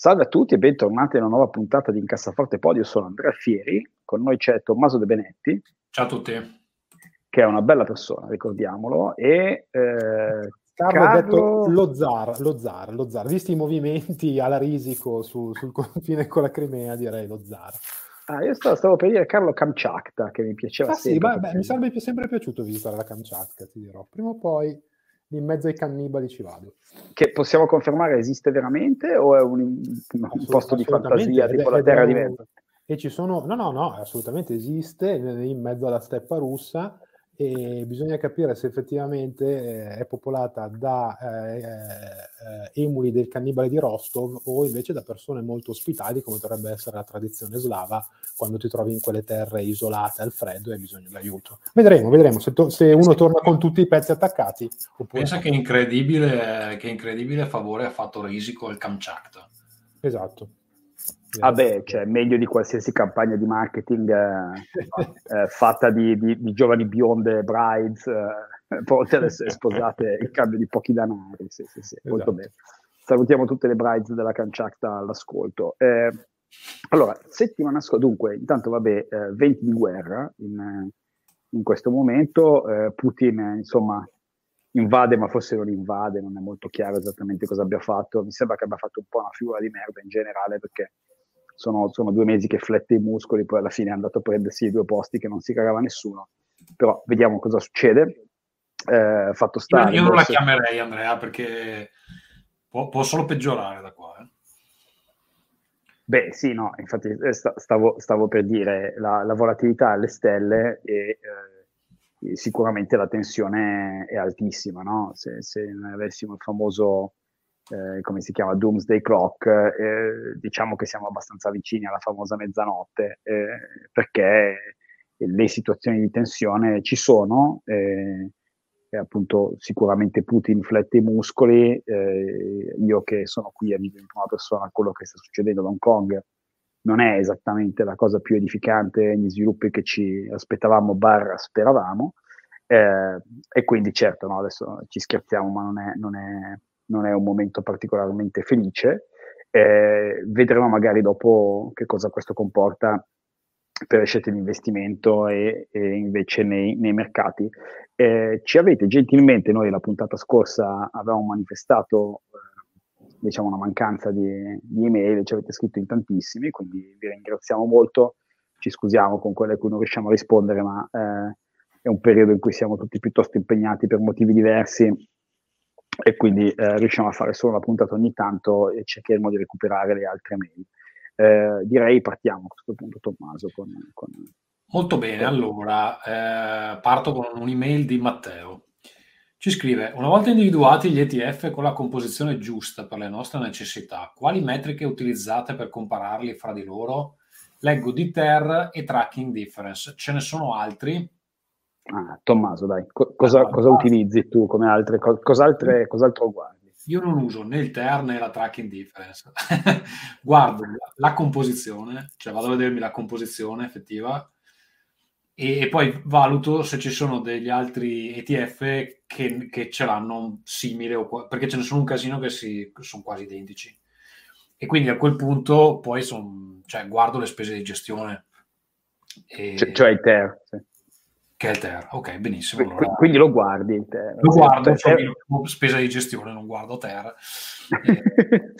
Salve a tutti e bentornati a una nuova puntata di Incassaforte Podio. Sono Andrea Fieri, con noi c'è Tommaso De Benetti. Ciao a tutti. Che è una bella persona, ricordiamolo. E eh, Carlo, ha detto lo zar, lo zar, lo zar. Visti i movimenti alla risico su, sul confine con la Crimea, direi lo zar. Ah, io stavo, stavo, per dire Carlo Kamchatka, che mi piaceva ah, sempre. Sì, beh, beh, mi sarebbe sempre piaciuto visitare la Kamchatka, ti dirò. Prima o poi in mezzo ai cannibali ci vado. Che possiamo confermare esiste veramente o è un, un posto di fantasia tipo la Terra di Mezzo? E ci sono, no, no, no, assolutamente esiste in mezzo alla steppa russa e bisogna capire se effettivamente eh, è popolata da eh, eh, emuli del cannibale di Rostov o invece da persone molto ospitali come dovrebbe essere la tradizione slava quando ti trovi in quelle terre isolate al freddo e hai bisogno di aiuto. Vedremo, vedremo se, to- se uno torna con tutti i pezzi attaccati. Oppure... Pensa che incredibile, che incredibile favore ha fatto Risico al Kamchatka. Esatto. Vabbè, cioè, meglio di qualsiasi campagna di marketing eh, eh, fatta di, di, di, giovani bionde brides eh, pronte ad essere sposate in cambio di pochi danari. Sì, sì, sì, esatto. molto bene. Salutiamo tutte le brides della Canciacta all'ascolto. Eh, allora, settimana scorsa, dunque, intanto vabbè, eh, venti di guerra in, in questo momento. Eh, Putin, insomma, invade, ma forse non invade, non è molto chiaro esattamente cosa abbia fatto. Mi sembra che abbia fatto un po' una figura di merda in generale perché sono, sono, due mesi che flette i muscoli, poi alla fine è andato a prendersi i due posti che non si cagava nessuno. Però vediamo cosa succede. Eh, fatto stare. Io, io non la chiamerei Andrea perché può, può solo peggiorare da qua. Eh. Beh, sì, no, infatti eh, stavo, stavo per dire la, la, volatilità alle stelle e eh, sicuramente la tensione è altissima, no? Se, se avessimo il famoso eh, come si chiama, Doomsday Clock, eh, diciamo che siamo abbastanza vicini alla famosa mezzanotte, eh, perché le situazioni di tensione ci sono, eh, e appunto sicuramente Putin flette i muscoli, eh, io che sono qui a vivo in prima persona quello che sta succedendo ad Hong Kong non è esattamente la cosa più edificante negli sviluppi che ci aspettavamo barra speravamo, e quindi certo no, adesso ci scherziamo ma non è, non è non è un momento particolarmente felice. Eh, vedremo magari dopo che cosa questo comporta per le scelte di investimento e, e invece nei, nei mercati. Eh, ci avete gentilmente, noi la puntata scorsa avevamo manifestato eh, diciamo una mancanza di, di, email, ci avete scritto in tantissimi, quindi vi ringraziamo molto, ci scusiamo con quelle a cui non riusciamo a rispondere, ma eh, è un periodo in cui siamo tutti piuttosto impegnati per motivi diversi e quindi eh, riusciamo a fare solo una puntata ogni tanto e cercheremo di recuperare le altre mail. Eh, direi partiamo a questo punto Tommaso con... con Molto bene, allora eh, parto con un'email di Matteo. Ci scrive, una volta individuati gli ETF con la composizione giusta per le nostre necessità, quali metriche utilizzate per compararli fra di loro? Leggo di TER e Tracking Difference. Ce ne sono altri? Ah, Tommaso, dai, Co- cosa, cosa utilizzi tu come altre co- cos'altre, cos'altro guardi? Io non uso né il TER né la tracking difference. Guardo la composizione, cioè vado a vedermi la composizione effettiva e, e, poi valuto se ci sono degli altri ETF che, che ce l'hanno simile, o, perché ce ne sono un casino che, si, sono quasi identici. E quindi a quel punto poi son, cioè, guardo le spese di gestione. E... C- cioè il TER, sì che è il TER. Ok, benissimo. Allora, Quindi lo guardi il TER. Lo guardo, cioè, spesa di gestione, non guardo TER.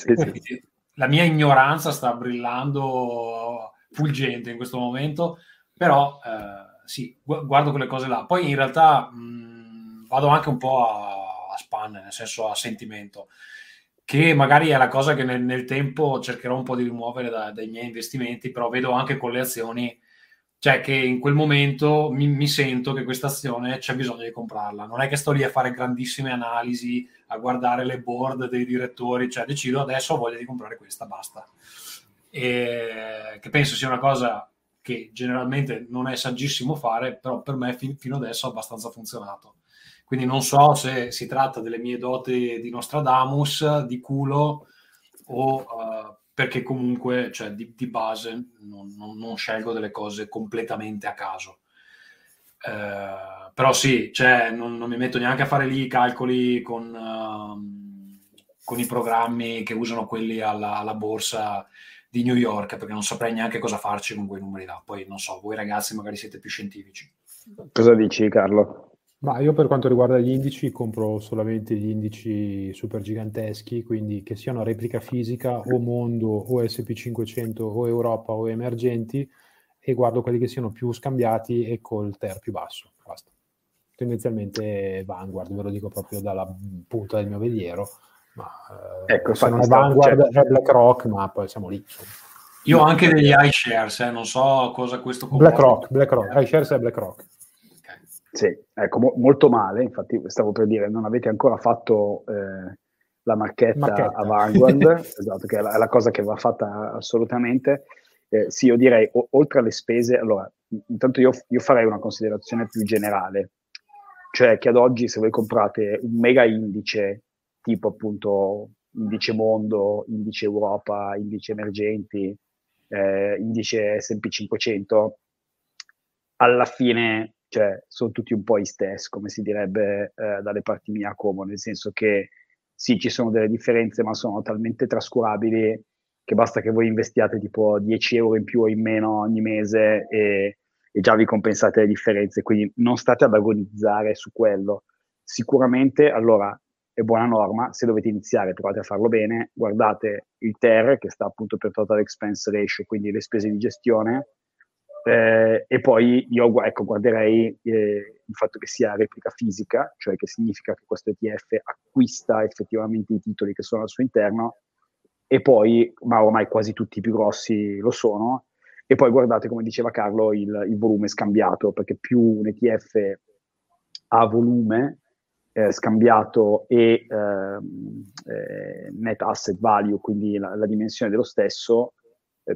Eh, sì, sì. La mia ignoranza sta brillando fulgente in questo momento, però eh, sì, guardo quelle cose là. Poi in realtà mh, vado anche un po' a, a spanne, nel senso a sentimento che magari è la cosa che nel, nel tempo cercherò un po' di rimuovere da, dai miei investimenti, però vedo anche con le azioni cioè che in quel momento mi, mi, sento che questa azione c'è bisogno di comprarla. Non è che sto lì a fare grandissime analisi, a guardare le board dei direttori, cioè decido adesso ho voglia di comprare questa, basta. E che penso sia una cosa che generalmente non è saggissimo fare, però per me fin, fino adesso ha abbastanza funzionato. Quindi non so se si tratta delle mie doti di Nostradamus, di culo, o uh, perché comunque cioè, di, di, base non, non, non, scelgo delle cose completamente a caso. Uh, però sì, cioè, non, non, mi metto neanche a fare lì i calcoli con, uh, con i programmi che usano quelli alla, alla borsa di New York perché non saprei neanche cosa farci con quei numeri là. Poi non so, voi ragazzi magari siete più scientifici. Cosa dici Carlo? Ma io per quanto riguarda gli indici compro solamente gli indici super giganteschi, quindi che siano replica fisica o mondo o SP500 o Europa o emergenti e guardo quelli che siano più scambiati e col TER più basso. Basta. Tendenzialmente Vanguard, ve lo dico proprio dalla punta del mio veliero ma eh, ecco, se non è Vanguard cioè... è BlackRock, ma poi siamo lì. Io ho anche degli iShares, eh, non so cosa questo comporta. BlackRock, BlackRock, iShares è BlackRock. Sì, ecco, mo- molto male, infatti stavo per dire, non avete ancora fatto eh, la marchetta, marchetta, a Vanguard, esatto, che è la, è la, cosa che va fatta assolutamente. Eh, sì, io direi, o- oltre alle spese, allora, intanto io, io farei una considerazione più generale, cioè che ad oggi se voi comprate un mega indice tipo appunto indice mondo, indice Europa, indice emergenti, eh, indice S&P 500, alla fine cioè, sono tutti un po' i stessi, come si direbbe eh, dalle parti mie a Como, nel senso che sì, ci sono delle differenze, ma sono talmente trascurabili che basta che voi investiate tipo 10 euro in più o in meno ogni mese e, e già vi compensate le differenze, quindi non state ad agonizzare su quello. Sicuramente, allora, è buona norma, se dovete iniziare provate a farlo bene, guardate il TER che sta appunto per Total Expense Ratio, quindi le spese di gestione, eh, e poi io ecco, guarderei eh, il fatto che sia replica fisica, cioè che significa che questo ETF acquista effettivamente i titoli che sono al suo interno, e poi, ma ormai quasi tutti i più grossi lo sono, e poi guardate, come diceva Carlo, il, il volume scambiato, perché più un ETF ha volume, eh, scambiato e ehm, eh, net asset value, quindi la, la dimensione dello stesso,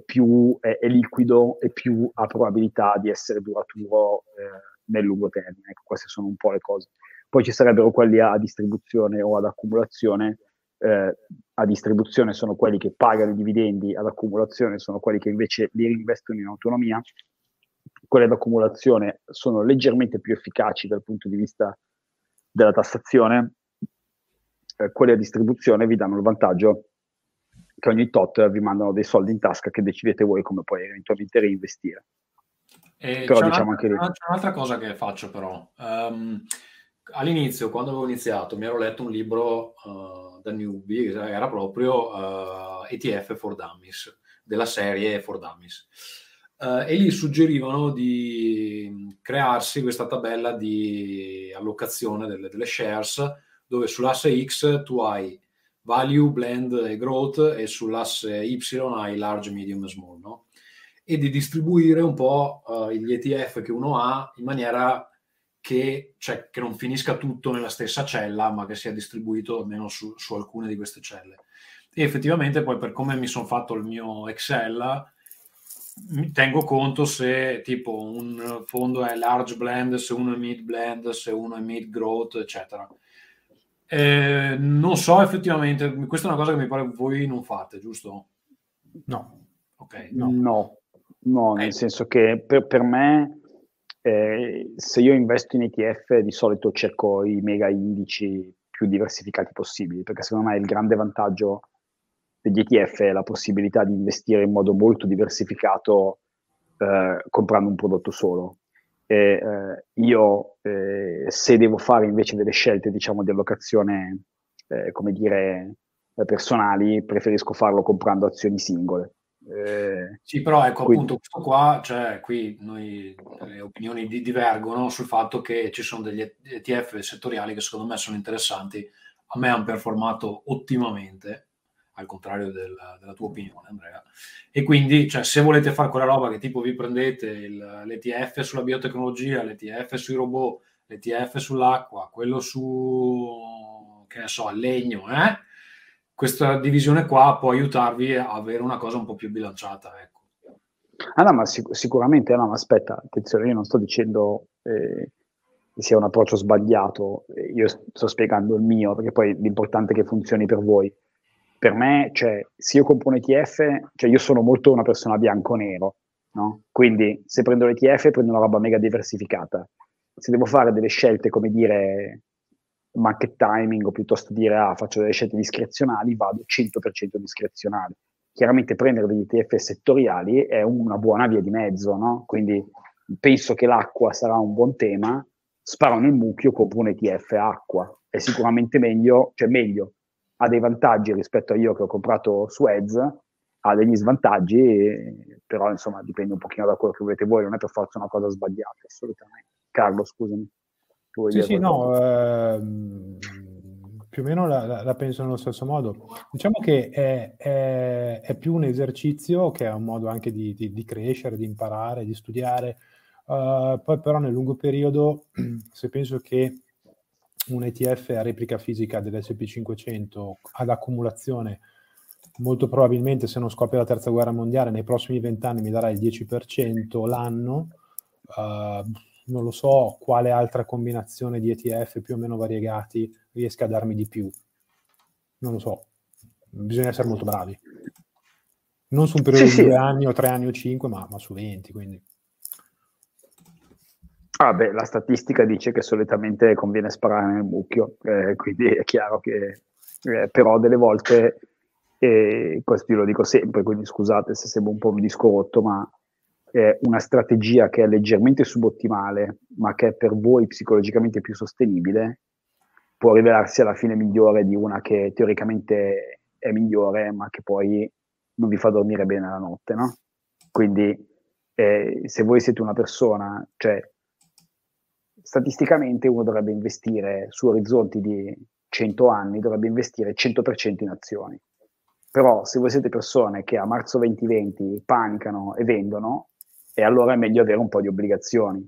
più è, è, liquido e più ha probabilità di essere duraturo eh, nel lungo termine. Ecco, queste sono un po' le cose. Poi ci sarebbero quelli a distribuzione o ad accumulazione. Eh, a distribuzione sono quelli che pagano i dividendi, ad accumulazione sono quelli che invece li reinvestono in autonomia. Quelle ad accumulazione sono leggermente più efficaci dal punto di vista della tassazione, eh, quelli a distribuzione vi danno il vantaggio che ogni tot vi mandano dei soldi in tasca che decidete voi come poi eventualmente reinvestire. E però, c'è, diciamo un'altra, anche... c'è un'altra cosa che faccio però. Um, all'inizio, quando avevo iniziato, mi ero letto un libro uh, da newbie, era proprio uh, ETF for Dummies, della serie for Dummies eh, e gli suggerivano di crearsi questa tabella di allocazione delle, delle shares dove sull'asse X tu hai value, blend e growth e sull'asse Y hai large, medium e small, no? E di distribuire un po' uh, gli ETF che uno ha in maniera che, cioè, che, non finisca tutto nella stessa cella, ma che sia distribuito almeno su, su alcune di queste celle. E effettivamente poi per come mi sono fatto il mio Excel, tengo conto se tipo un fondo è large blend, se uno è mid blend, se uno è mid growth, eccetera. Eh, non so effettivamente, questa è una cosa che mi pare voi non fate, giusto? No. Ok. No, no, no nel eh. senso che per, per me eh, se io investo in ETF di solito cerco i mega indici più diversificati possibili, perché secondo me il grande vantaggio degli ETF è la possibilità di investire in modo molto diversificato eh, comprando un prodotto solo. E, eh, io eh, se devo fare invece delle scelte diciamo di allocazione eh, come dire personali preferisco farlo comprando azioni singole eh, sì, però ecco quindi... appunto questo qua, cioè qui noi le opinioni di, divergono sul fatto che ci sono degli ETF settoriali che secondo me sono interessanti, a me hanno performato ottimamente, al contrario del, della tua opinione, Andrea. E quindi, cioè, se volete fare quella roba che tipo vi prendete il, l'ETF sulla biotecnologia, l'ETF sui robot, l'ETF sull'acqua, quello su che ne so, al legno, eh? questa divisione qua può aiutarvi a avere una cosa un po' più bilanciata. Ecco. Ah no, ma sic- sicuramente no, ma aspetta, attenzione, io non sto dicendo eh, che sia un approccio sbagliato, io sto spiegando il mio, perché poi l'importante è che funzioni per voi. Per me, cioè, se io compro un ETF, cioè io sono molto una persona bianco-nero, no? Quindi se prendo l'ETF prendo una roba mega diversificata. Se devo fare delle scelte, come dire, market timing o piuttosto dire ah, faccio delle scelte discrezionali, vado 100% discrezionale. Chiaramente prendere degli ETF settoriali è una buona via di mezzo, no? Quindi penso che l'acqua sarà un buon tema, sparo nel mucchio, compro un ETF acqua. È sicuramente meglio, cioè meglio, ha dei vantaggi rispetto a io che ho comprato Suez, ha degli svantaggi, però insomma dipende un pochino da quello che volete voi, non è per forza una cosa sbagliata, assolutamente. Carlo, scusami. Sì, sì, no, ehm, più o meno la, la, la, penso nello stesso modo. Diciamo che è, è, è, più un esercizio che è un modo anche di, di, di crescere, di imparare, di studiare. Uh, poi però nel lungo periodo, se penso che un ETF a replica fisica dell'SP500 ad accumulazione, molto probabilmente se non scoppia la terza guerra mondiale, nei prossimi vent'anni mi darà il 10% l'anno. Uh, non lo so quale altra combinazione di ETF più o meno variegati riesca a darmi di più. Non lo so, bisogna essere molto bravi. Non su un periodo sì, di due sì. anni o tre anni o cinque, ma, ma su 20, quindi. Ah beh, la statistica dice che solitamente conviene sparare nel mucchio, eh, quindi è chiaro che eh, però delle volte, eh, questo io lo dico sempre, quindi scusate se sembra un po' un disco rotto, ma eh, una strategia che è leggermente subottimale, ma che è per voi psicologicamente più sostenibile, può rivelarsi alla fine migliore di una che teoricamente è migliore, ma che poi non vi fa dormire bene la notte, no? Quindi eh, se voi siete una persona, cioè statisticamente uno dovrebbe investire su orizzonti di 100 anni, dovrebbe investire 100% in azioni. Però se voi siete persone che a marzo 2020 panicano e vendono, e allora è meglio avere un po' di obbligazioni,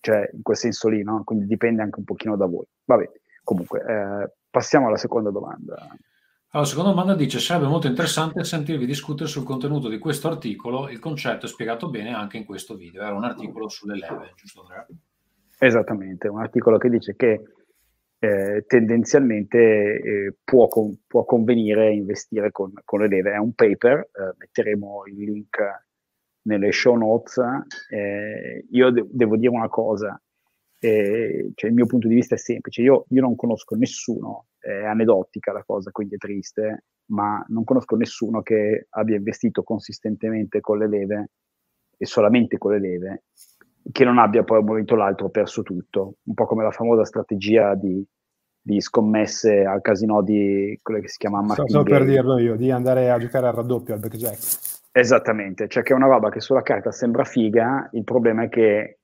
cioè in quel senso lì, no? Quindi dipende anche un pochino da voi. Vabbè, comunque, eh, passiamo alla seconda domanda. Allora, la seconda domanda dice: Sarebbe molto interessante sentirvi discutere sul contenuto di questo articolo. Il concetto è spiegato bene anche in questo video. Era un articolo sulle leve, giusto Andrea? Esattamente, un articolo che dice che eh, tendenzialmente eh, può, con, può, convenire investire con, con, le leve. È un paper, eh, metteremo il link nelle show notes, eh, io de- devo dire una cosa, eh, cioè il mio punto di vista è semplice, io, io non conosco nessuno, è aneddotica la cosa, quindi è triste, ma non conosco nessuno che abbia investito consistentemente con le leve e solamente con le leve, che non abbia poi un momento o l'altro perso tutto, un po' come la famosa strategia di, di scommesse al casino di quello che si chiama Martin Sto per dirlo io, di andare a giocare al raddoppio al blackjack. Esattamente, cioè che è una roba che sulla carta sembra figa, il problema è che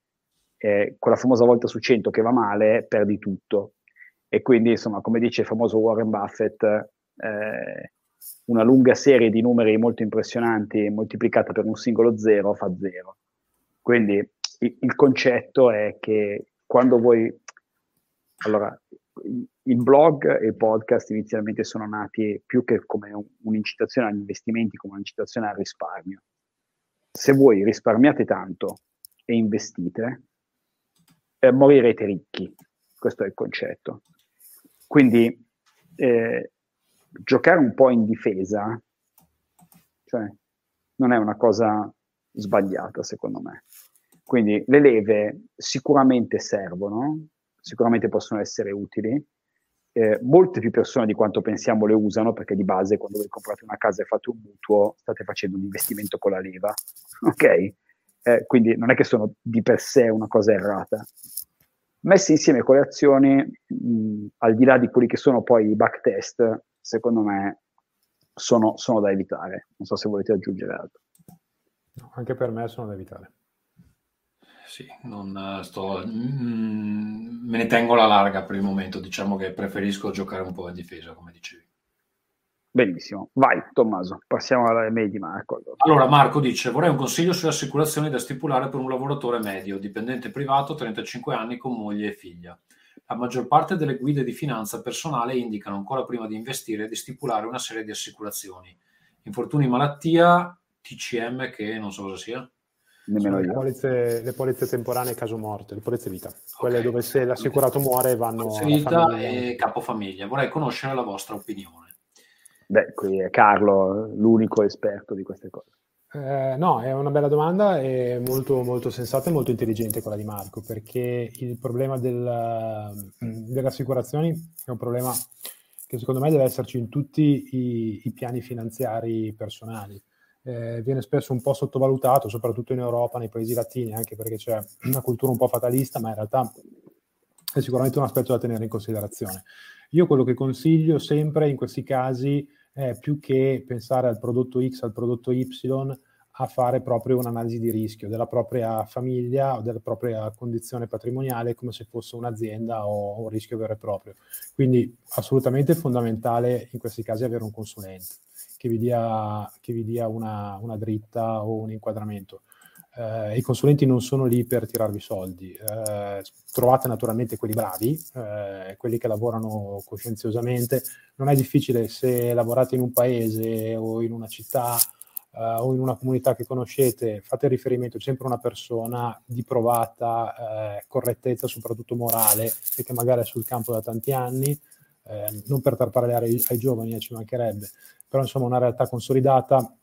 eh, quella famosa volta su 100 che va male, perdi tutto. E quindi, insomma, come dice il famoso Warren Buffett, eh, una lunga serie di numeri molto impressionanti moltiplicata per un singolo zero fa zero. Quindi il, il concetto è che quando voi... Allora, il blog e il podcast inizialmente sono nati più che come un, un'incitazione agli investimenti, come un'incitazione al risparmio. Se voi risparmiate tanto e investite, eh, morirete ricchi. Questo è il concetto. Quindi eh, giocare un po' in difesa, cioè, non è una cosa sbagliata, secondo me. Quindi le leve sicuramente servono, sicuramente possono essere utili. Eh, molte più persone di quanto pensiamo le usano perché di base quando voi comprate una casa e fate un mutuo state facendo un investimento con la leva, ok? Eh, quindi non è che sono di per sé una cosa errata. Messi insieme con le azioni, mh, al di là di quelli che sono poi i backtest, secondo me sono, sono da evitare. Non so se volete aggiungere altro. anche per me sono da evitare sì, non eh, sto, mm, me ne tengo la larga per il momento, diciamo che preferisco giocare un po' in difesa, come dicevi. Benissimo, vai Tommaso, passiamo alla mail di Marco. Allora. allora. Marco dice, vorrei un consiglio sulle assicurazioni da stipulare per un lavoratore medio, dipendente privato, 35 anni con moglie e figlia. La maggior parte delle guide di finanza personale indicano ancora prima di investire di stipulare una serie di assicurazioni. Infortuni malattia, TCM, che non so cosa sia. Nemmeno le polizze, le polizze temporanee caso morte, le polizze vita, quelle okay. dove se l'assicurato muore vanno... Polizze vita e capofamiglia. Vorrei conoscere la vostra opinione. Beh, qui è Carlo l'unico esperto di queste cose. Eh, no, è una bella domanda e molto, molto sensata e molto intelligente quella di Marco, perché il problema del, delle assicurazioni è un problema che secondo me deve esserci in tutti i, i piani finanziari personali. Eh, viene spesso un po' sottovalutato, soprattutto in Europa, nei paesi latini, anche perché c'è una cultura un po' fatalista, ma in realtà è sicuramente un aspetto da tenere in considerazione. Io quello che consiglio sempre in questi casi eh, più che pensare al prodotto X, al prodotto Y, a fare proprio un'analisi di rischio della propria famiglia o della propria condizione patrimoniale come se fosse un'azienda o un rischio vero e proprio. Quindi assolutamente fondamentale in questi casi avere un consulente che vi dia, che vi dia una, una dritta o un inquadramento. Eh, I consulenti non sono lì per tirarvi soldi, eh, trovate naturalmente quelli bravi, eh, quelli che lavorano coscienziosamente. Non è difficile se lavorate in un paese o in una città eh, o in una comunità che conoscete, fate riferimento sempre a una persona di provata eh, correttezza, soprattutto morale, e che magari è sul campo da tanti anni. Eh, non per tarpare ai, ai giovani, ci mancherebbe, però insomma una realtà consolidata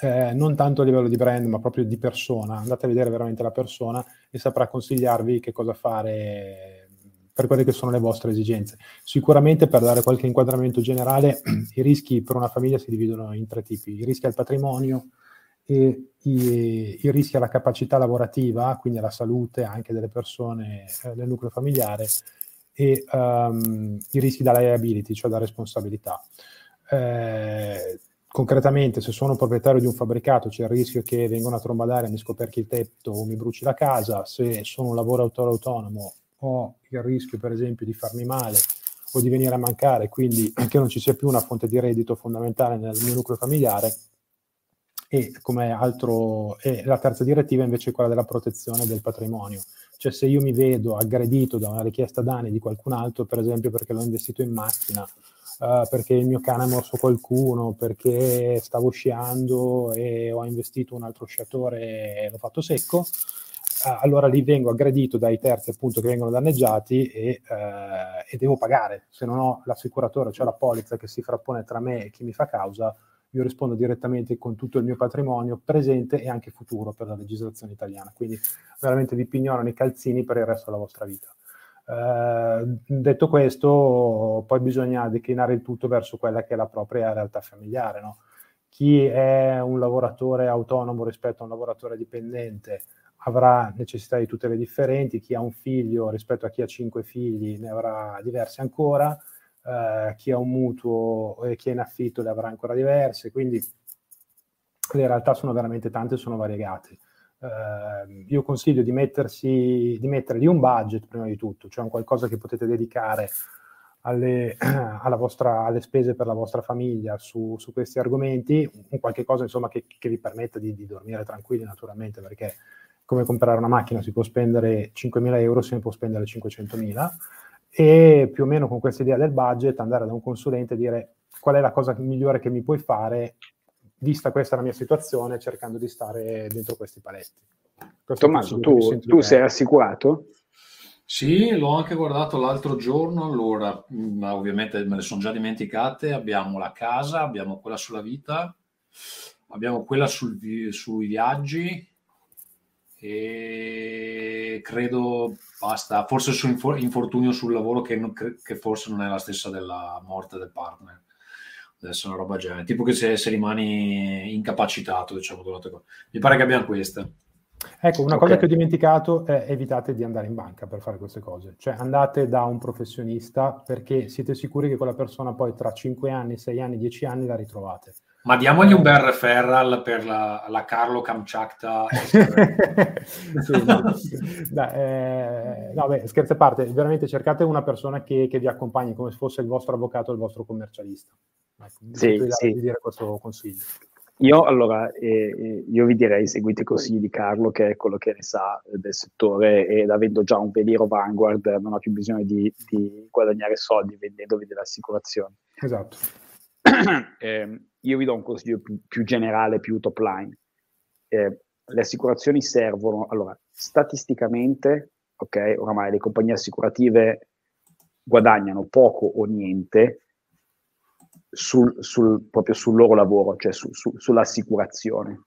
eh, non tanto a livello di brand, ma proprio di persona. Andate a vedere veramente la persona e saprà consigliarvi che cosa fare per quelle che sono le vostre esigenze. Sicuramente per dare qualche inquadramento generale, i rischi per una famiglia si dividono in tre tipi: i rischi al patrimonio, e i, i rischi alla capacità lavorativa, quindi alla salute anche delle persone eh, del nucleo familiare, e um, i rischi da liability, cioè da responsabilità. Eh, concretamente se sono proprietario di un fabbricato c'è il rischio che vengano a trombadare, mi scoperchi il tetto o mi bruci la casa, se sono un lavoratore autonomo ho il rischio per esempio di farmi male o di venire a mancare, quindi che non ci sia più una fonte di reddito fondamentale nel mio nucleo familiare. E come altro, e la terza direttiva invece è quella della protezione del patrimonio. Cioè se io mi vedo aggredito da una richiesta danni di qualcun altro, per esempio perché l'ho investito in macchina uh, perché il mio cane ha morso qualcuno, perché stavo sciando e ho investito un altro sciatore e l'ho fatto secco, uh, allora lì vengo aggredito dai terzi appunto che vengono danneggiati e, uh, e, devo pagare. Se non ho l'assicuratore, cioè la polizza che si frappone tra me e chi mi fa causa, io rispondo direttamente con tutto il mio patrimonio presente e anche futuro per la legislazione italiana. Quindi veramente vi pignorano i calzini per il resto della vostra vita. Eh, detto questo, poi bisogna declinare il tutto verso quella che è la propria realtà familiare. No? Chi è un lavoratore autonomo rispetto a un lavoratore dipendente avrà necessità di tutele differenti, chi ha un figlio rispetto a chi ha cinque figli ne avrà diverse ancora, uh, chi ha un mutuo e chi è in affitto le avrà ancora diverse, quindi le realtà sono veramente tante e sono variegate. Eh, io consiglio di, mettersi, di mettere lì un budget prima di tutto, cioè un qualcosa che potete dedicare alle, vostra, alle spese per la vostra famiglia su, su, questi argomenti, un qualche cosa insomma che, che vi permetta di, di, dormire tranquilli naturalmente, perché come comprare una macchina si può spendere 5.000 euro, se ne può spendere 500.000 e più o meno con questa idea del budget andare da un consulente e dire qual è la cosa migliore che mi puoi fare vista questa la mia situazione, cercando di stare dentro questi paletti. Questo Tommaso, tu, tu sei assicurato? Sì, l'ho anche guardato l'altro giorno, allora, mm, ma ovviamente me le sono già dimenticate, abbiamo la casa, abbiamo quella sulla vita, abbiamo quella sul, sui viaggi e credo basta, forse su infortunio sul lavoro che, non, che forse non è la stessa della morte del partner deve essere una roba genere, tipo che se, se rimani incapacitato, diciamo, durante... mi pare che abbiamo queste. Ecco, una okay. cosa che ho dimenticato è evitate di andare in banca per fare queste cose, cioè andate da un professionista perché siete sicuri che quella persona poi tra 5 anni, 6 anni, 10 anni la ritrovate. Ma diamogli un bel referral per la, la Carlo Kamchatka. sì, no. Dai, eh, no, beh, scherzi a parte, veramente cercate una persona che, che, vi accompagni come se fosse il vostro avvocato o il vostro commercialista. Ecco, sì, sì. di dire questo consiglio. Io allora, eh, io vi direi seguite i consigli di Carlo, che è quello che ne sa del settore ed avendo già un veliero Vanguard non ha più bisogno di, di guadagnare soldi vendendovi delle assicurazioni. Esatto. eh, io vi do un consiglio più, più generale, più top line. Eh, le assicurazioni servono, allora, statisticamente, ok, oramai le compagnie assicurative guadagnano poco o niente sul, sul, proprio sul loro lavoro, cioè su, su, sull'assicurazione.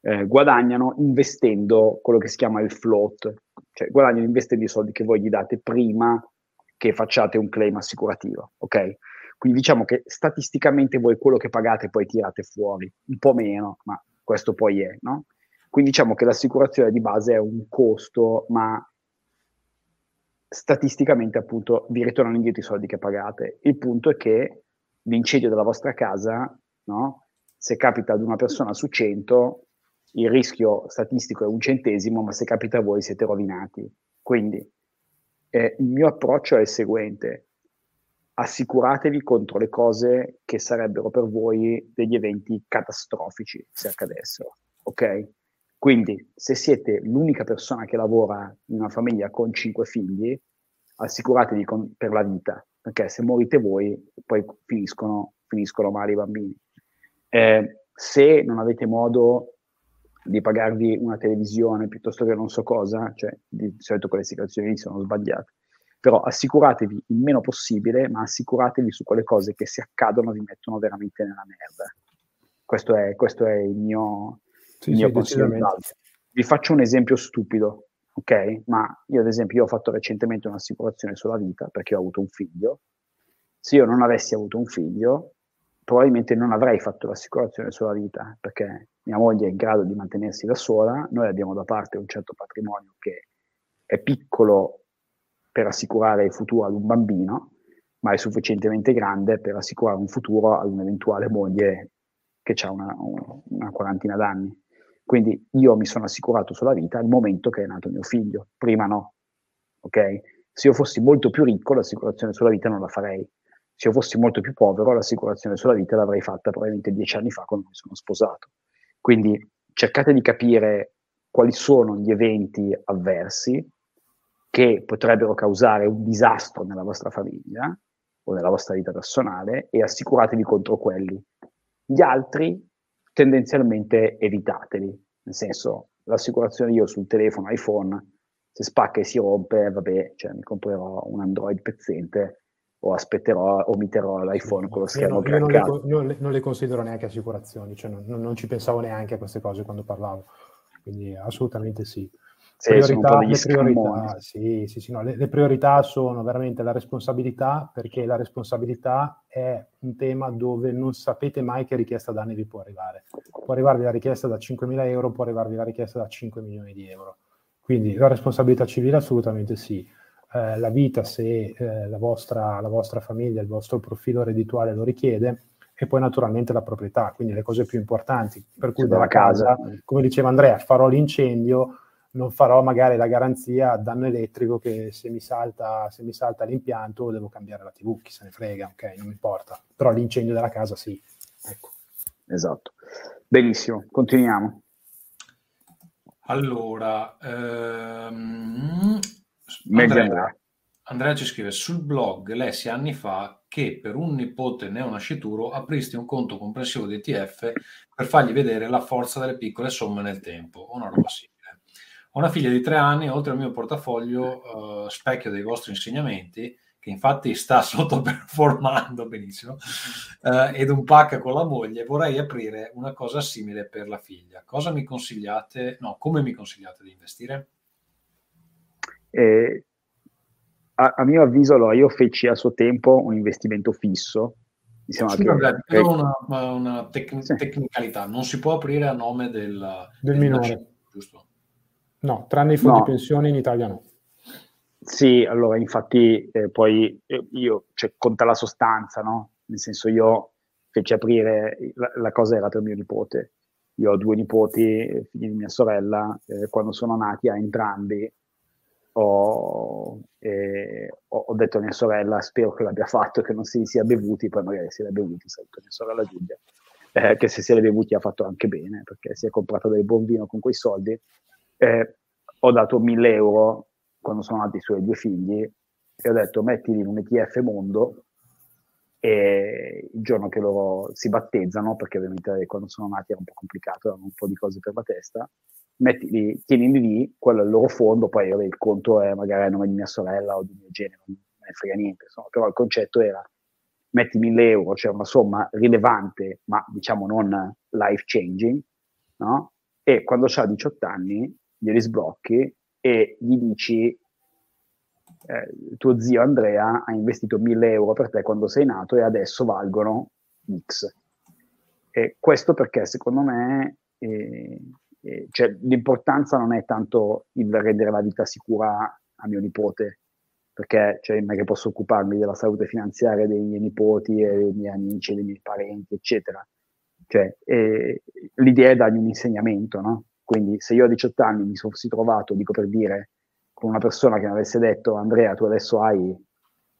Eh, guadagnano investendo quello che si chiama il float, cioè guadagnano investendo i soldi che voi gli date prima che facciate un claim assicurativo, ok? Quindi diciamo che statisticamente voi quello che pagate poi tirate fuori, un po' meno, ma questo poi è, no? Quindi diciamo che l'assicurazione di base è un costo, ma statisticamente appunto vi ritornano indietro i soldi che pagate. Il punto è che l'incendio della vostra casa, no? se capita ad una persona su 100, il rischio statistico è un centesimo, ma se capita a voi siete rovinati. Quindi eh, il mio approccio è il seguente, assicuratevi contro le cose che sarebbero per voi degli eventi catastrofici se accadessero, ok? Quindi se siete l'unica persona che lavora in una famiglia con cinque figli, assicuratevi con, per la vita, perché se morite voi poi finiscono, finiscono male i bambini. Eh, se non avete modo di pagarvi una televisione piuttosto che non so cosa, cioè di solito quelle situazioni sono sbagliate, però assicuratevi il meno possibile, ma assicuratevi su quelle cose che se accadono vi mettono veramente nella merda. Questo è, questo è il mio, sì, il mio sì, consiglio. Vi faccio un esempio stupido ok? Ma io ad esempio io ho fatto recentemente un'assicurazione sulla vita perché ho avuto un figlio. Se io non avessi avuto un figlio, probabilmente non avrei fatto l'assicurazione sulla vita perché mia moglie è in grado di mantenersi da sola, noi abbiamo da parte un certo patrimonio che è piccolo per assicurare il futuro ad un bambino, ma è sufficientemente grande per assicurare un futuro ad un'eventuale moglie che ha una, una quarantina d'anni. Quindi io mi sono assicurato sulla vita al momento che è nato mio figlio, prima no. Ok? Se io fossi molto più ricco, l'assicurazione sulla vita non la farei. Se io fossi molto più povero, l'assicurazione sulla vita l'avrei fatta probabilmente dieci anni fa quando mi sono sposato. Quindi cercate di capire quali sono gli eventi avversi che potrebbero causare un disastro nella vostra famiglia o nella vostra vita personale e assicuratevi contro quelli. Gli altri tendenzialmente evitateli. Nel senso, l'assicurazione io sul telefono iPhone, se spacca e si rompe, vabbè, cioè mi comprerò un Android pezzente o aspetterò, omitterò l'iPhone con lo schermo io, non, io non, le, non, le, considero neanche assicurazioni, cioè non, non, ci pensavo neanche a queste cose quando parlavo, quindi assolutamente sì. Sì, priorità, le, priorità, sì, sì, sì, no, le, le, priorità sono veramente la responsabilità, perché la responsabilità è un tema dove non sapete mai che richiesta danni vi può arrivare. Può arrivarvi la richiesta da 5.000 euro, può arrivarvi la richiesta da 5 milioni di euro. Quindi la responsabilità civile assolutamente sì. Eh, la vita, se eh, la, vostra, la vostra famiglia, il vostro profilo reddituale lo richiede, e poi naturalmente la proprietà, quindi le cose più importanti. Per cui dalla casa, come diceva Andrea, farò l'incendio, non farò magari la garanzia a danno elettrico che se mi, salta, se mi salta l'impianto devo cambiare la TV, chi se ne frega, ok, non mi importa. Però l'incendio della casa sì. Ecco. Esatto. Benissimo, continuiamo. Allora, ehm, Andrea, Andrea ci scrive sul blog lessi anni fa che per un nipote neonascituro apristi un conto comprensivo di ETF per fargli vedere la forza delle piccole somme nel tempo, o una roba simile. Ho una figlia di tre anni, oltre al mio portafoglio, uh, specchio dei vostri insegnamenti, che infatti sta sottoperformando benissimo, uh, ed un pack con la moglie, vorrei aprire una cosa simile per la figlia. Cosa mi consigliate? No, come mi consigliate di investire? Eh, a, a, mio avviso, allora, io feci a suo tempo un investimento fisso. Mi sembra sì, che... vabbè, una, una tec- sì. tecnicalità, non si può aprire a nome del, del, del minore, giusto? No, tranne i fondi no. pensione in Italia no. Sì, allora infatti eh, poi eh, io, cioè, conta la sostanza, no? Nel senso io feci aprire, la, la cosa era per mio nipote. Io ho due nipoti, figli di mia sorella, eh, quando sono nati a entrambi ho, eh, ho, detto a mia sorella, spero che l'abbia fatto, che non si sia bevuti, poi magari si era bevuti, saluto mia sorella Giulia. eh, che se li è bevuti ha fatto anche bene, perché si è comprato del buon vino con quei soldi. Eh, ho dato 1000 euro quando sono nati i suoi due figli e ho detto mettili in un ETF mondo e il giorno che loro si battezzano, perché ovviamente quando sono nati era un po' complicato, erano un po' di cose per la testa, mettili, tienili lì, quello è il loro fondo, poi il conto è magari a nome di mia sorella o di mio genere, non me ne frega niente, insomma, però il concetto era metti 1000 euro, cioè una somma rilevante, ma diciamo non life changing, no? E quando ha 18 anni glieli sblocchi e gli dici eh, tuo zio Andrea ha investito 1000 euro per te quando sei nato e adesso valgono X. E questo perché secondo me eh, eh, cioè, l'importanza non è tanto il rendere la vita sicura a mio nipote, perché cioè, non è che posso occuparmi della salute finanziaria dei miei nipoti e dei miei amici, dei miei parenti, eccetera. Cioè, eh, l'idea è dargli un insegnamento, no? Quindi se io a 18 anni mi fossi trovato, dico per dire, con una persona che mi avesse detto Andrea tu adesso hai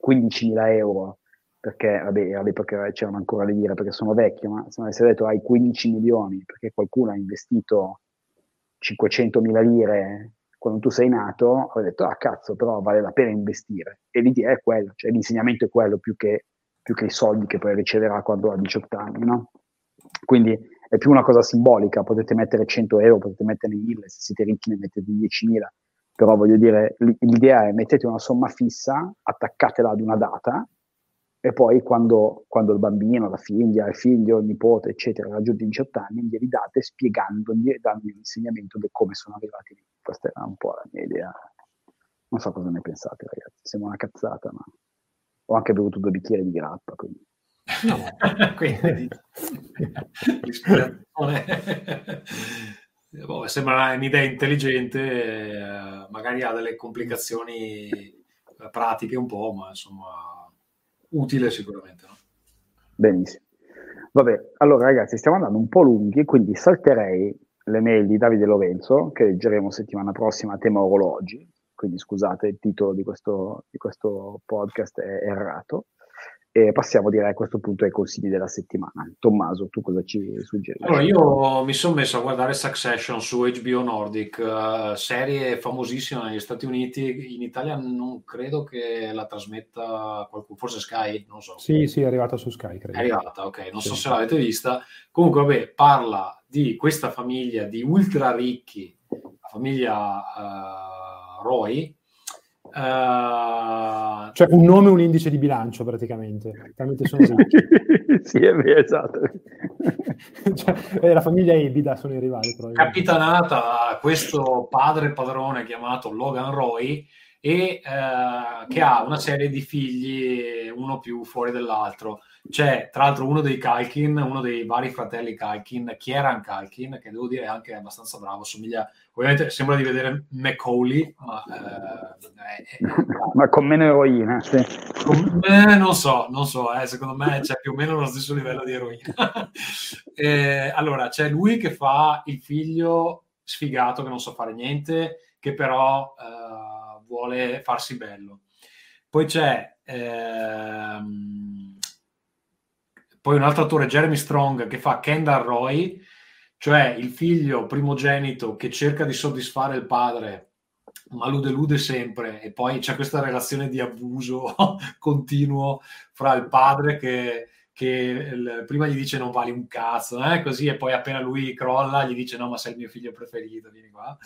15.000 euro perché vabbè perché c'erano ancora le lire perché sono vecchio ma se mi avesse detto hai 15 milioni perché qualcuno ha investito 500.000 lire quando tu sei nato avrei detto ah cazzo però vale la pena investire e l'idea è quello cioè l'insegnamento è quello più che, più che i soldi che poi riceverà quando ha 18 anni no? quindi è più una cosa simbolica potete mettere 100 euro potete metterne 1000 se siete ricchi ne mettete 10.000 però voglio dire, l'idea è mettete una somma fissa, attaccatela ad una data e poi quando, quando il bambino, la figlia, il figlio, il nipote, eccetera, raggiunti i 18 anni, glieli date spiegandogli e dandogli un insegnamento di come sono arrivati lì. Questa è un po' la mia idea. Non so cosa ne pensate, ragazzi. Sembra una cazzata, ma ho anche bevuto due bicchieri di grappa, quindi... No, quindi... boh, sembra un'idea intelligente, eh, magari ha delle complicazioni pratiche un po', ma insomma utile sicuramente. No? Benissimo. Vabbè, allora ragazzi, stiamo andando un po' lunghi, quindi salterei le mail di Davide Lorenzo, che leggeremo settimana prossima a tema orologi, quindi scusate il titolo di questo, di questo podcast è errato. E passiamo direi a questo punto ai consigli della settimana. Tommaso, tu cosa ci suggerisci? Allora, io mi sono messo a guardare Succession su HBO Nordic, uh, serie famosissima negli Stati Uniti. In Italia non credo che la trasmetta qualcuno, forse Sky, non so. Sì, sì, è arrivata su Sky, credo. È arrivata, ok, non sì. so se l'avete vista. Comunque, vabbè, parla di questa famiglia di ultra ricchi, la famiglia uh, Roy, Uh, cioè un nome e un indice di bilancio praticamente. Sono sì, è vero, esatto. cioè, eh, la famiglia Ebida sono i rivali. Capitanata questo padre padrone chiamato Logan Roy e uh, che ha una serie di figli, uno più fuori dell'altro. C'è tra l'altro uno dei Kalkin, uno dei vari fratelli Kalkin, Kieran Kalkin, che devo dire è anche abbastanza bravo, somiglia, ovviamente sembra di vedere Macaulay, ma, eh, è, è, ma con meno eroina. Sì. Con, eh, non so, non so, eh, secondo me c'è più o meno lo stesso livello di eroina. Eh, allora, c'è lui che fa il figlio sfigato che non sa fare niente, che però eh, vuole farsi bello. Poi c'è... Ehm, poi un altro attore, Jeremy Strong, che fa Kendall Roy, cioè il figlio primogenito che cerca di soddisfare il padre, ma lo delude sempre. E poi c'è questa relazione di abuso continuo fra il padre che, che prima gli dice non vali un cazzo, eh? così, e poi appena lui crolla gli dice no, ma sei il mio figlio preferito, vieni qua.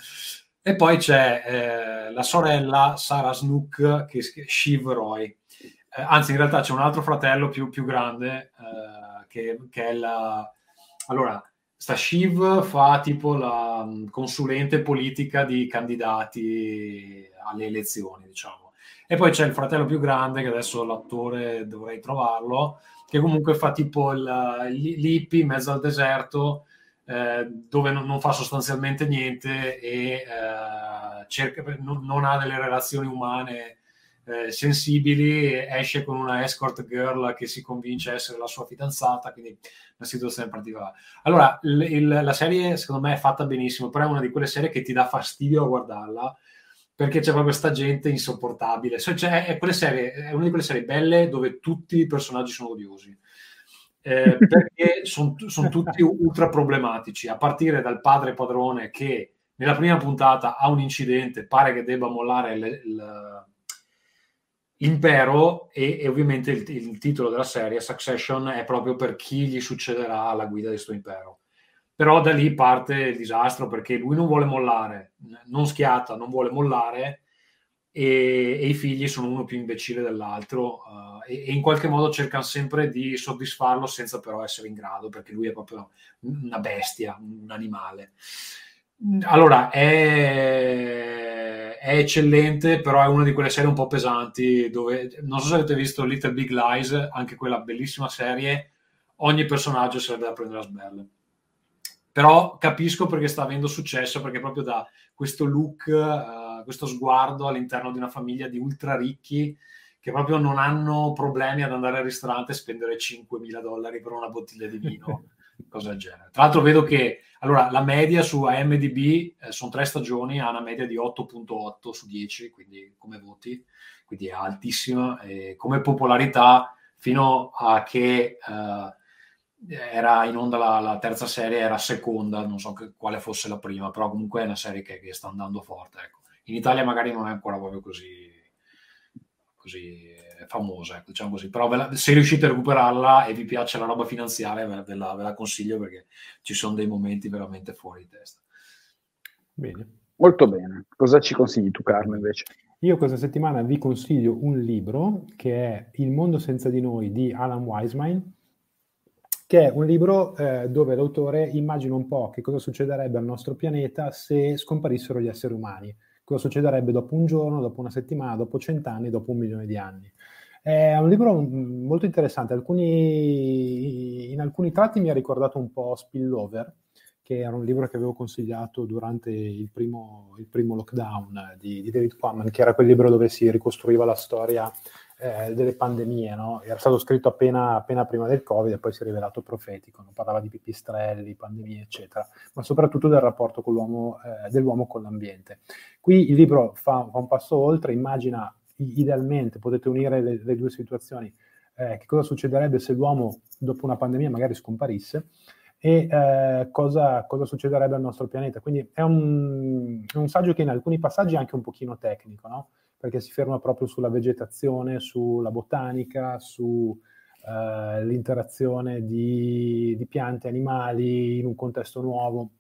E poi c'è eh, la sorella Sarah Snook, che è Shiv Roy eh, anzi, in realtà c'è un altro fratello più, più grande eh, che, che, è la... Allora, sta Shiv fa tipo la mm, consulente politica di candidati alle elezioni, diciamo. E poi c'è il fratello più grande, che adesso l'attore dovrei trovarlo, che comunque fa tipo l'hippie in mezzo al deserto, eh, dove non, non, fa sostanzialmente niente e eh, cerca, non, non, ha delle relazioni umane eh, sensibili, esce con una escort girl che si convince a essere la sua fidanzata, quindi una situazione particolare. Allora, il, il, la serie secondo me è fatta benissimo, però è una di quelle serie che ti dà fastidio a guardarla perché c'è proprio questa gente insopportabile. Cioè, è, serie, è, una di quelle serie belle dove tutti i personaggi sono odiosi. eh, perché sono son tutti ultra problematici, a partire dal padre padrone che nella prima puntata ha un incidente, pare che debba mollare le, le, l'impero e, e ovviamente il, il, titolo della serie, Succession, è proprio per chi gli succederà alla guida di questo impero. Però da lì parte il disastro perché lui non vuole mollare, non schiatta, non vuole mollare e, e i figli sono uno più imbecille dell'altro uh, e, e, in qualche modo cercano sempre di soddisfarlo senza però essere in grado perché lui è proprio una bestia, un animale. Allora, è, è, eccellente, però è una di quelle serie un po' pesanti dove, non so se avete visto Little Big Lies, anche quella bellissima serie, ogni personaggio sarebbe da prendere a sberle. Però capisco perché sta avendo successo, perché proprio da questo look, uh, questo sguardo all'interno di una famiglia di ultra ricchi che proprio non hanno problemi ad andare al ristorante e spendere 5.000 dollari per una bottiglia di vino. cosa del genere. Tra l'altro vedo che allora, la media su AMDB eh, sono tre stagioni, ha una media di 8.8 su 10, quindi come voti, quindi è altissima. E come popolarità, fino a che eh, era in onda la, la, terza serie, era seconda, non so che, quale fosse la prima, però comunque è una serie che, che sta andando forte. Ecco. In Italia magari non è ancora proprio così, così famosa, ecco, diciamo così. Però la, se riuscite a recuperarla e vi piace la roba finanziaria, ve la, ve la, consiglio perché ci sono dei momenti veramente fuori di testa. Bene. Molto bene. Cosa ci consigli tu, Carlo, invece? Io questa settimana vi consiglio un libro che è Il mondo senza di noi di Alan Wiseman, che è un libro eh, dove l'autore immagina un po' che cosa succederebbe al nostro pianeta se scomparissero gli esseri umani cosa succederebbe dopo un giorno, dopo una settimana, dopo cent'anni, dopo un milione di anni. È un libro molto interessante, alcuni, in alcuni tratti mi ha ricordato un po' Spillover, che era un libro che avevo consigliato durante il primo, il primo lockdown di, di David Quammen, che era quel libro dove si ricostruiva la storia eh, delle pandemie, no? era stato scritto appena, appena, prima del Covid e poi si è rivelato profetico, no? parlava di pipistrelli, pandemie, eccetera, ma soprattutto del rapporto eh, dell'uomo con l'ambiente. Qui il libro fa, fa, un passo oltre, immagina idealmente, potete unire le, le due situazioni, eh, che cosa succederebbe se l'uomo dopo una pandemia magari scomparisse e eh, cosa, cosa, succederebbe al nostro pianeta. Quindi è un, è un, saggio che in alcuni passaggi è anche un pochino tecnico, no? Perché si ferma proprio sulla vegetazione, sulla botanica, sull'interazione eh, di, di, piante animali in un contesto nuovo,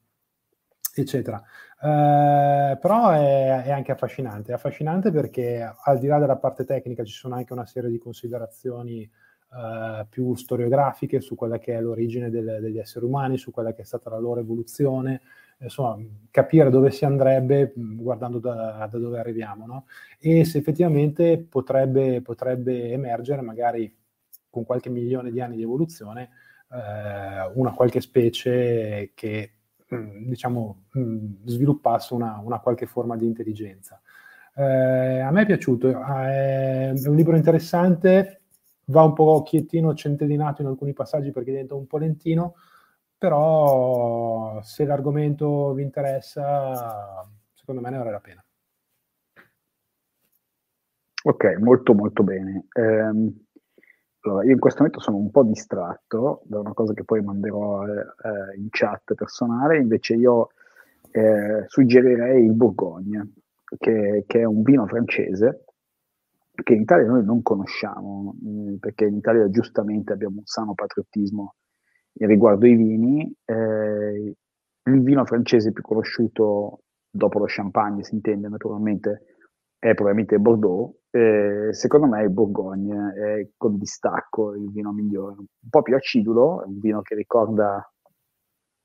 eccetera. Eh, però è, è, anche affascinante, è affascinante perché al di là della parte tecnica ci sono anche una serie di considerazioni eh, più storiografiche su quella che è l'origine del, degli esseri umani, su quella che è stata la loro evoluzione, insomma, capire dove si andrebbe guardando da, da dove arriviamo, no? E se effettivamente potrebbe, potrebbe, emergere, magari con qualche milione di anni di evoluzione, eh, una qualche specie che diciamo, sviluppasse una, una, qualche forma di intelligenza. Eh, a me è piaciuto, è, è un libro interessante, va un po' chiettino centellinato in alcuni passaggi perché diventa un po' lentino, però se l'argomento vi interessa, secondo me ne vale la pena. Ok, molto molto bene. Eh, allora, io in questo momento sono un po' distratto da una cosa che poi manderò eh, in chat personale, invece io eh, suggerirei il Bourgogne, che, che, è un vino francese che in Italia noi non conosciamo, mh, mm, perché in Italia giustamente abbiamo un sano patriottismo riguardo i vini. Eh, il vino francese più conosciuto dopo lo champagne, si intende naturalmente, è probabilmente il Bordeaux. Eh, secondo me il Bourgogne è con distacco il vino migliore, un po' più acidulo, è un vino che ricorda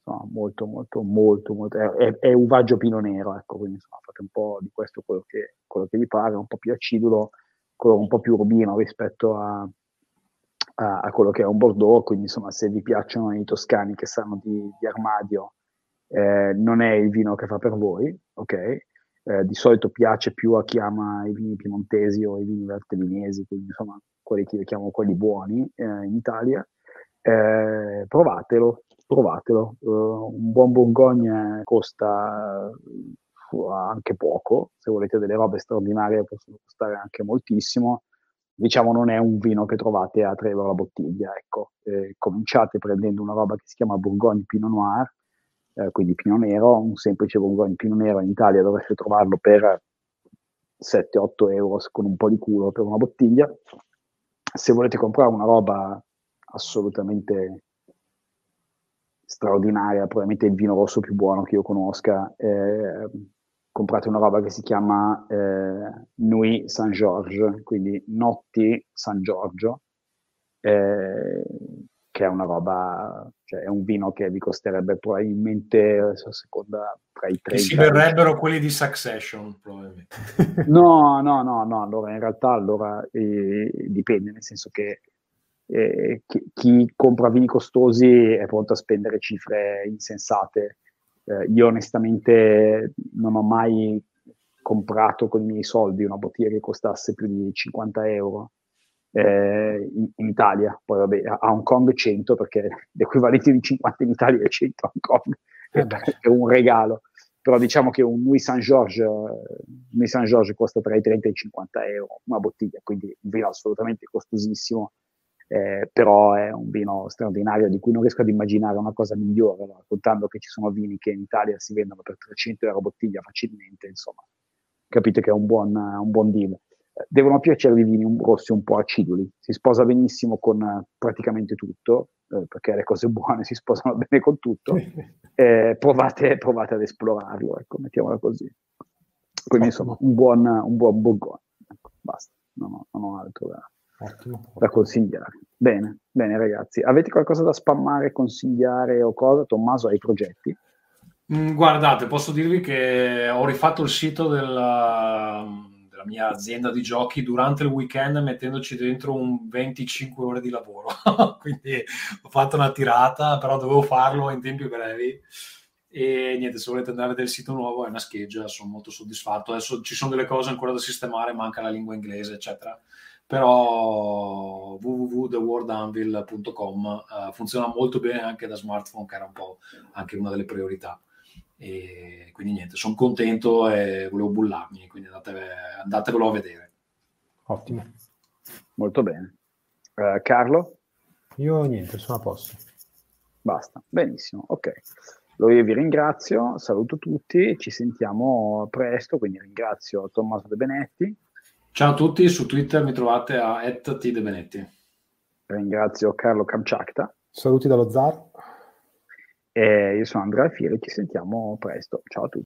insomma, molto, molto, molto, molto è, è, uvaggio pino nero, ecco, quindi insomma, fate un po' di questo quello che, quello che vi pare, un po' più acidulo, un po' più rubino rispetto a, a, a, quello che è un Bordeaux, quindi insomma se vi piacciono i toscani che sanno di, di armadio, eh, non è il vino che fa per voi, ok? Eh, di solito piace più a chi ama i vini piemontesi o i vini valtellinesi, quindi insomma quelli che io chiamo quelli buoni eh, in Italia. Eh, provatelo, provatelo. Uh, un buon Bourgogne costa uh, anche poco, se volete delle robe straordinarie possono costare anche moltissimo diciamo non è un vino che trovate a 3 euro la bottiglia, ecco. Eh, cominciate prendendo una roba che si chiama Bourgogne Pinot Noir, eh, quindi Pinot Nero, un semplice Bourgogne Pinot Nero in Italia dovreste trovarlo per 7-8 euro con un po' di culo per una bottiglia. Se volete comprare una roba assolutamente straordinaria, probabilmente il vino rosso più buono che io conosca, eh, comprate una roba che si chiama eh, Nuit Saint Georges, quindi Notti San Giorgio, eh, che è una roba, cioè è un vino che vi costerebbe probabilmente, a seconda, tra i 30 Si berrebbero quelli di Succession, probabilmente. No, no, no, no, allora in realtà allora eh, dipende, nel senso che eh, chi, chi, compra vini costosi è pronto a spendere cifre insensate eh, io onestamente non ho mai comprato con i miei soldi una bottiglia che costasse più di 50 euro eh, in, in, Italia. Poi vabbè, a Hong Kong 100 perché l'equivalente di 50 in Italia è 100 a Hong Kong, eh è un regalo. Però diciamo che un Louis Saint Georges, Louis Saint Georges costa tra i 30 e i 50 euro una bottiglia, quindi un vino assolutamente costosissimo eh, però è un vino straordinario di cui non riesco ad immaginare una cosa migliore, raccontando che ci sono vini che in Italia si vendono per 300 euro bottiglia facilmente, insomma, capite che è un buon, un buon deal. Devono piacere i vini rossi un po' aciduli, si sposa benissimo con praticamente tutto, eh, perché le cose buone si sposano bene con tutto, eh, provate, provate, ad esplorarlo, ecco, mettiamola così. Quindi insomma, un buon, un buon Bourgogne, ecco, basta, non ho, non ho altro da, Ottimo. da consigliare. Bene, bene ragazzi. Avete qualcosa da spammare, consigliare o cosa? Tommaso, hai progetti? Mm, guardate, posso dirvi che ho rifatto il sito della, della, mia azienda di giochi durante il weekend mettendoci dentro un 25 ore di lavoro. Quindi ho fatto una tirata, però dovevo farlo in tempi brevi. E niente, se volete andare a vedere il sito nuovo è una scheggia, sono molto soddisfatto. Adesso ci sono delle cose ancora da sistemare, manca la lingua inglese, eccetera però www.theworldanvil.com uh, funziona molto bene anche da smartphone, che era un po' anche una delle priorità. E quindi niente, sono contento e volevo bullarmi, quindi andate, andatevelo a vedere. Ottimo. Molto bene. Uh, Carlo? Io niente, sono a posto. Basta, benissimo, ok. Allora io vi ringrazio, saluto tutti, ci sentiamo presto, quindi ringrazio Tommaso De Benetti. Ciao a tutti, su Twitter mi trovate a @tdebenetti. Ringrazio Carlo Kamchakta. Saluti dallo Zar. E io sono Andrea Fieri, ci sentiamo presto. Ciao a tutti.